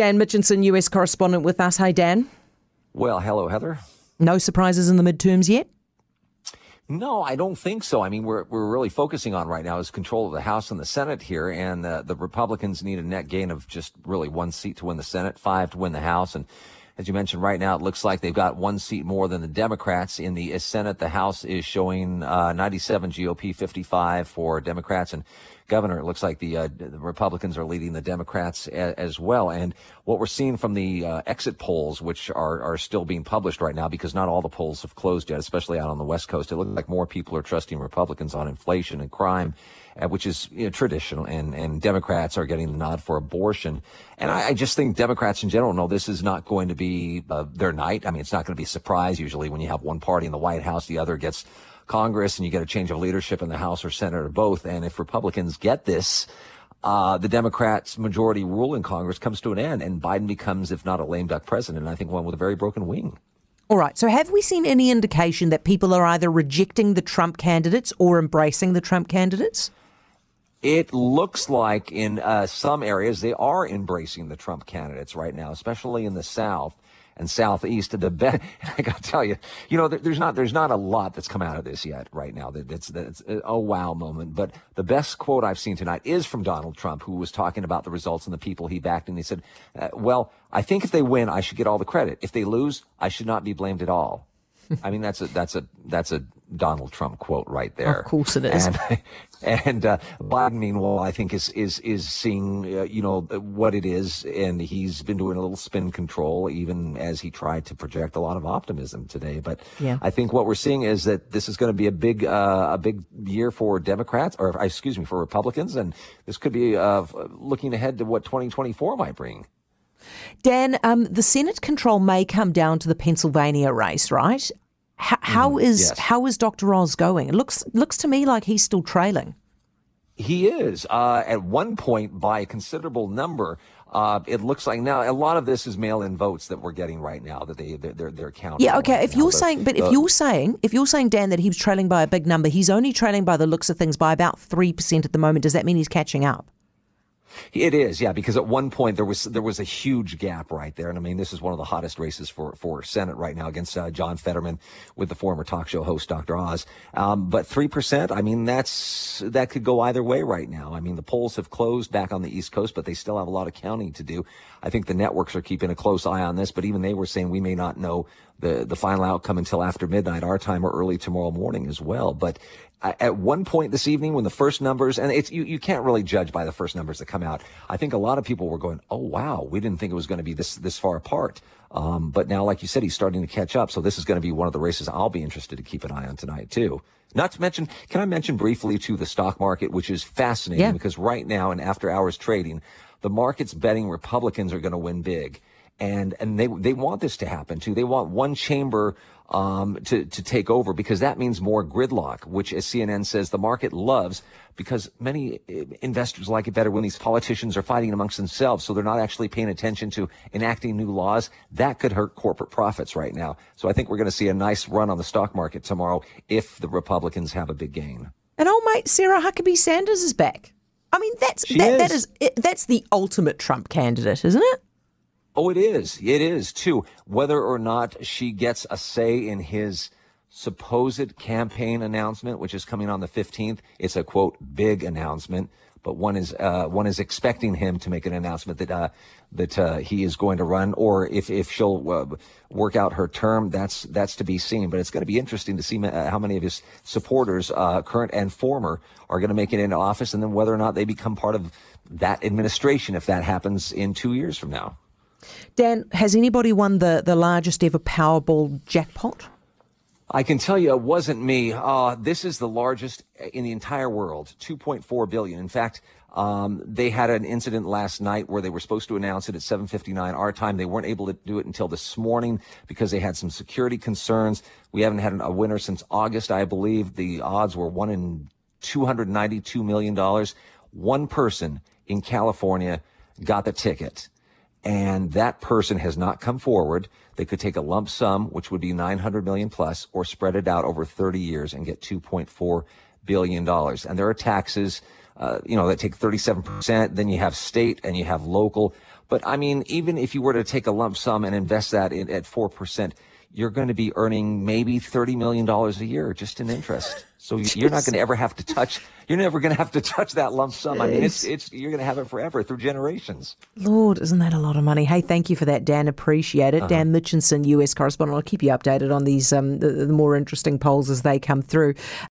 Dan Mitchinson, US correspondent with us. Hey, Dan. Well, hello, Heather. No surprises in the midterms yet? No, I don't think so. I mean, we're we're really focusing on right now is control of the House and the Senate here, and uh, the Republicans need a net gain of just really one seat to win the Senate, five to win the House, and as you mentioned, right now it looks like they've got one seat more than the Democrats in the Senate. The House is showing uh, 97 GOP, 55 for Democrats, and governor, it looks like the, uh, the Republicans are leading the Democrats a, as well. And what we're seeing from the uh, exit polls, which are, are still being published right now, because not all the polls have closed yet, especially out on the West Coast, it looks like more people are trusting Republicans on inflation and crime. Uh, which is you know, traditional, and, and Democrats are getting the nod for abortion. And I, I, just think Democrats in general know this is not going to be uh, their night. I mean, it's not going to be a surprise usually when you have one party in the White House, the other gets Congress and you get a change of leadership in the House or Senate or both. And if Republicans get this, uh, the Democrats' majority rule in Congress comes to an end, and Biden becomes, if not a lame duck president, I think one with a very broken wing. All right. So, have we seen any indication that people are either rejecting the Trump candidates or embracing the Trump candidates? It looks like in uh, some areas they are embracing the Trump candidates right now, especially in the South and southeast the best. I got to tell you, you know, there's not there's not a lot that's come out of this yet right now. That's that's a wow moment. But the best quote I've seen tonight is from Donald Trump, who was talking about the results and the people he backed, and he said, uh, "Well, I think if they win, I should get all the credit. If they lose, I should not be blamed at all." I mean, that's a that's a that's a Donald Trump quote right there. Of course it is. And, and uh, Biden, meanwhile, I think is is is seeing uh, you know what it is, and he's been doing a little spin control, even as he tried to project a lot of optimism today. But yeah. I think what we're seeing is that this is going to be a big uh, a big year for Democrats, or excuse me, for Republicans, and this could be uh, looking ahead to what 2024 might bring. Dan, um, the Senate control may come down to the Pennsylvania race, right? H- how mm, is yes. how is Dr. Oz going? It looks looks to me like he's still trailing. He is uh, at one point by a considerable number. Uh, it looks like now a lot of this is mail-in votes that we're getting right now that they they're they're, counting. Yeah, okay. Right if you're saying, but the, if you're saying, if you're saying, Dan, that he's trailing by a big number, he's only trailing by the looks of things by about three percent at the moment. Does that mean he's catching up? It is, yeah, because at one point there was there was a huge gap right there, and I mean this is one of the hottest races for for Senate right now against uh, John Fetterman with the former talk show host Dr. Oz. Um, but three percent, I mean that's that could go either way right now. I mean the polls have closed back on the East Coast, but they still have a lot of counting to do. I think the networks are keeping a close eye on this, but even they were saying we may not know the the final outcome until after midnight our time or early tomorrow morning as well. But at one point this evening when the first numbers and it's you, you can't really judge by the first numbers that come out. I think a lot of people were going oh wow we didn't think it was going to be this this far apart. Um, but now like you said he's starting to catch up so this is going to be one of the races i'll be interested to keep an eye on tonight too. Not to mention can i mention briefly to the stock market which is fascinating yeah. because right now in after hours trading the market's betting republicans are going to win big and and they they want this to happen too. They want one chamber um, to to take over because that means more gridlock, which, as CNN says, the market loves because many eh, investors like it better when these politicians are fighting amongst themselves, so they're not actually paying attention to enacting new laws. That could hurt corporate profits right now. So I think we're going to see a nice run on the stock market tomorrow if the Republicans have a big gain. And old mate Sarah Huckabee Sanders is back. I mean, that's that, is. that is that's the ultimate Trump candidate, isn't it? Oh, it is. It is too. Whether or not she gets a say in his supposed campaign announcement, which is coming on the 15th, it's a quote big announcement. But one is uh, one is expecting him to make an announcement that uh, that uh, he is going to run, or if if she'll uh, work out her term, that's that's to be seen. But it's going to be interesting to see how many of his supporters, uh, current and former, are going to make it into office, and then whether or not they become part of that administration if that happens in two years from now. Dan, has anybody won the, the largest ever Powerball jackpot? I can tell you it wasn't me. Uh, this is the largest in the entire world, 2.4 billion. In fact, um, they had an incident last night where they were supposed to announce it at 7:59 our time. They weren't able to do it until this morning because they had some security concerns. We haven't had a winner since August, I believe. The odds were one in 292 million dollars. One person in California got the ticket and that person has not come forward, they could take a lump sum, which would be 900 million plus, or spread it out over 30 years and get 2.4 billion dollars. And there are taxes, uh, you know, that take 37%. Then you have state and you have local. But I mean, even if you were to take a lump sum and invest that in, at 4%, you're going to be earning maybe $30 million a year just in interest. So you're not going to ever have to touch, you're never going to have to touch that lump sum. I mean, it's, it's, you're going to have it forever through generations. Lord, isn't that a lot of money? Hey, thank you for that, Dan. Appreciate it. Uh-huh. Dan Mitchinson, US correspondent. I'll keep you updated on these, um, the, the more interesting polls as they come through.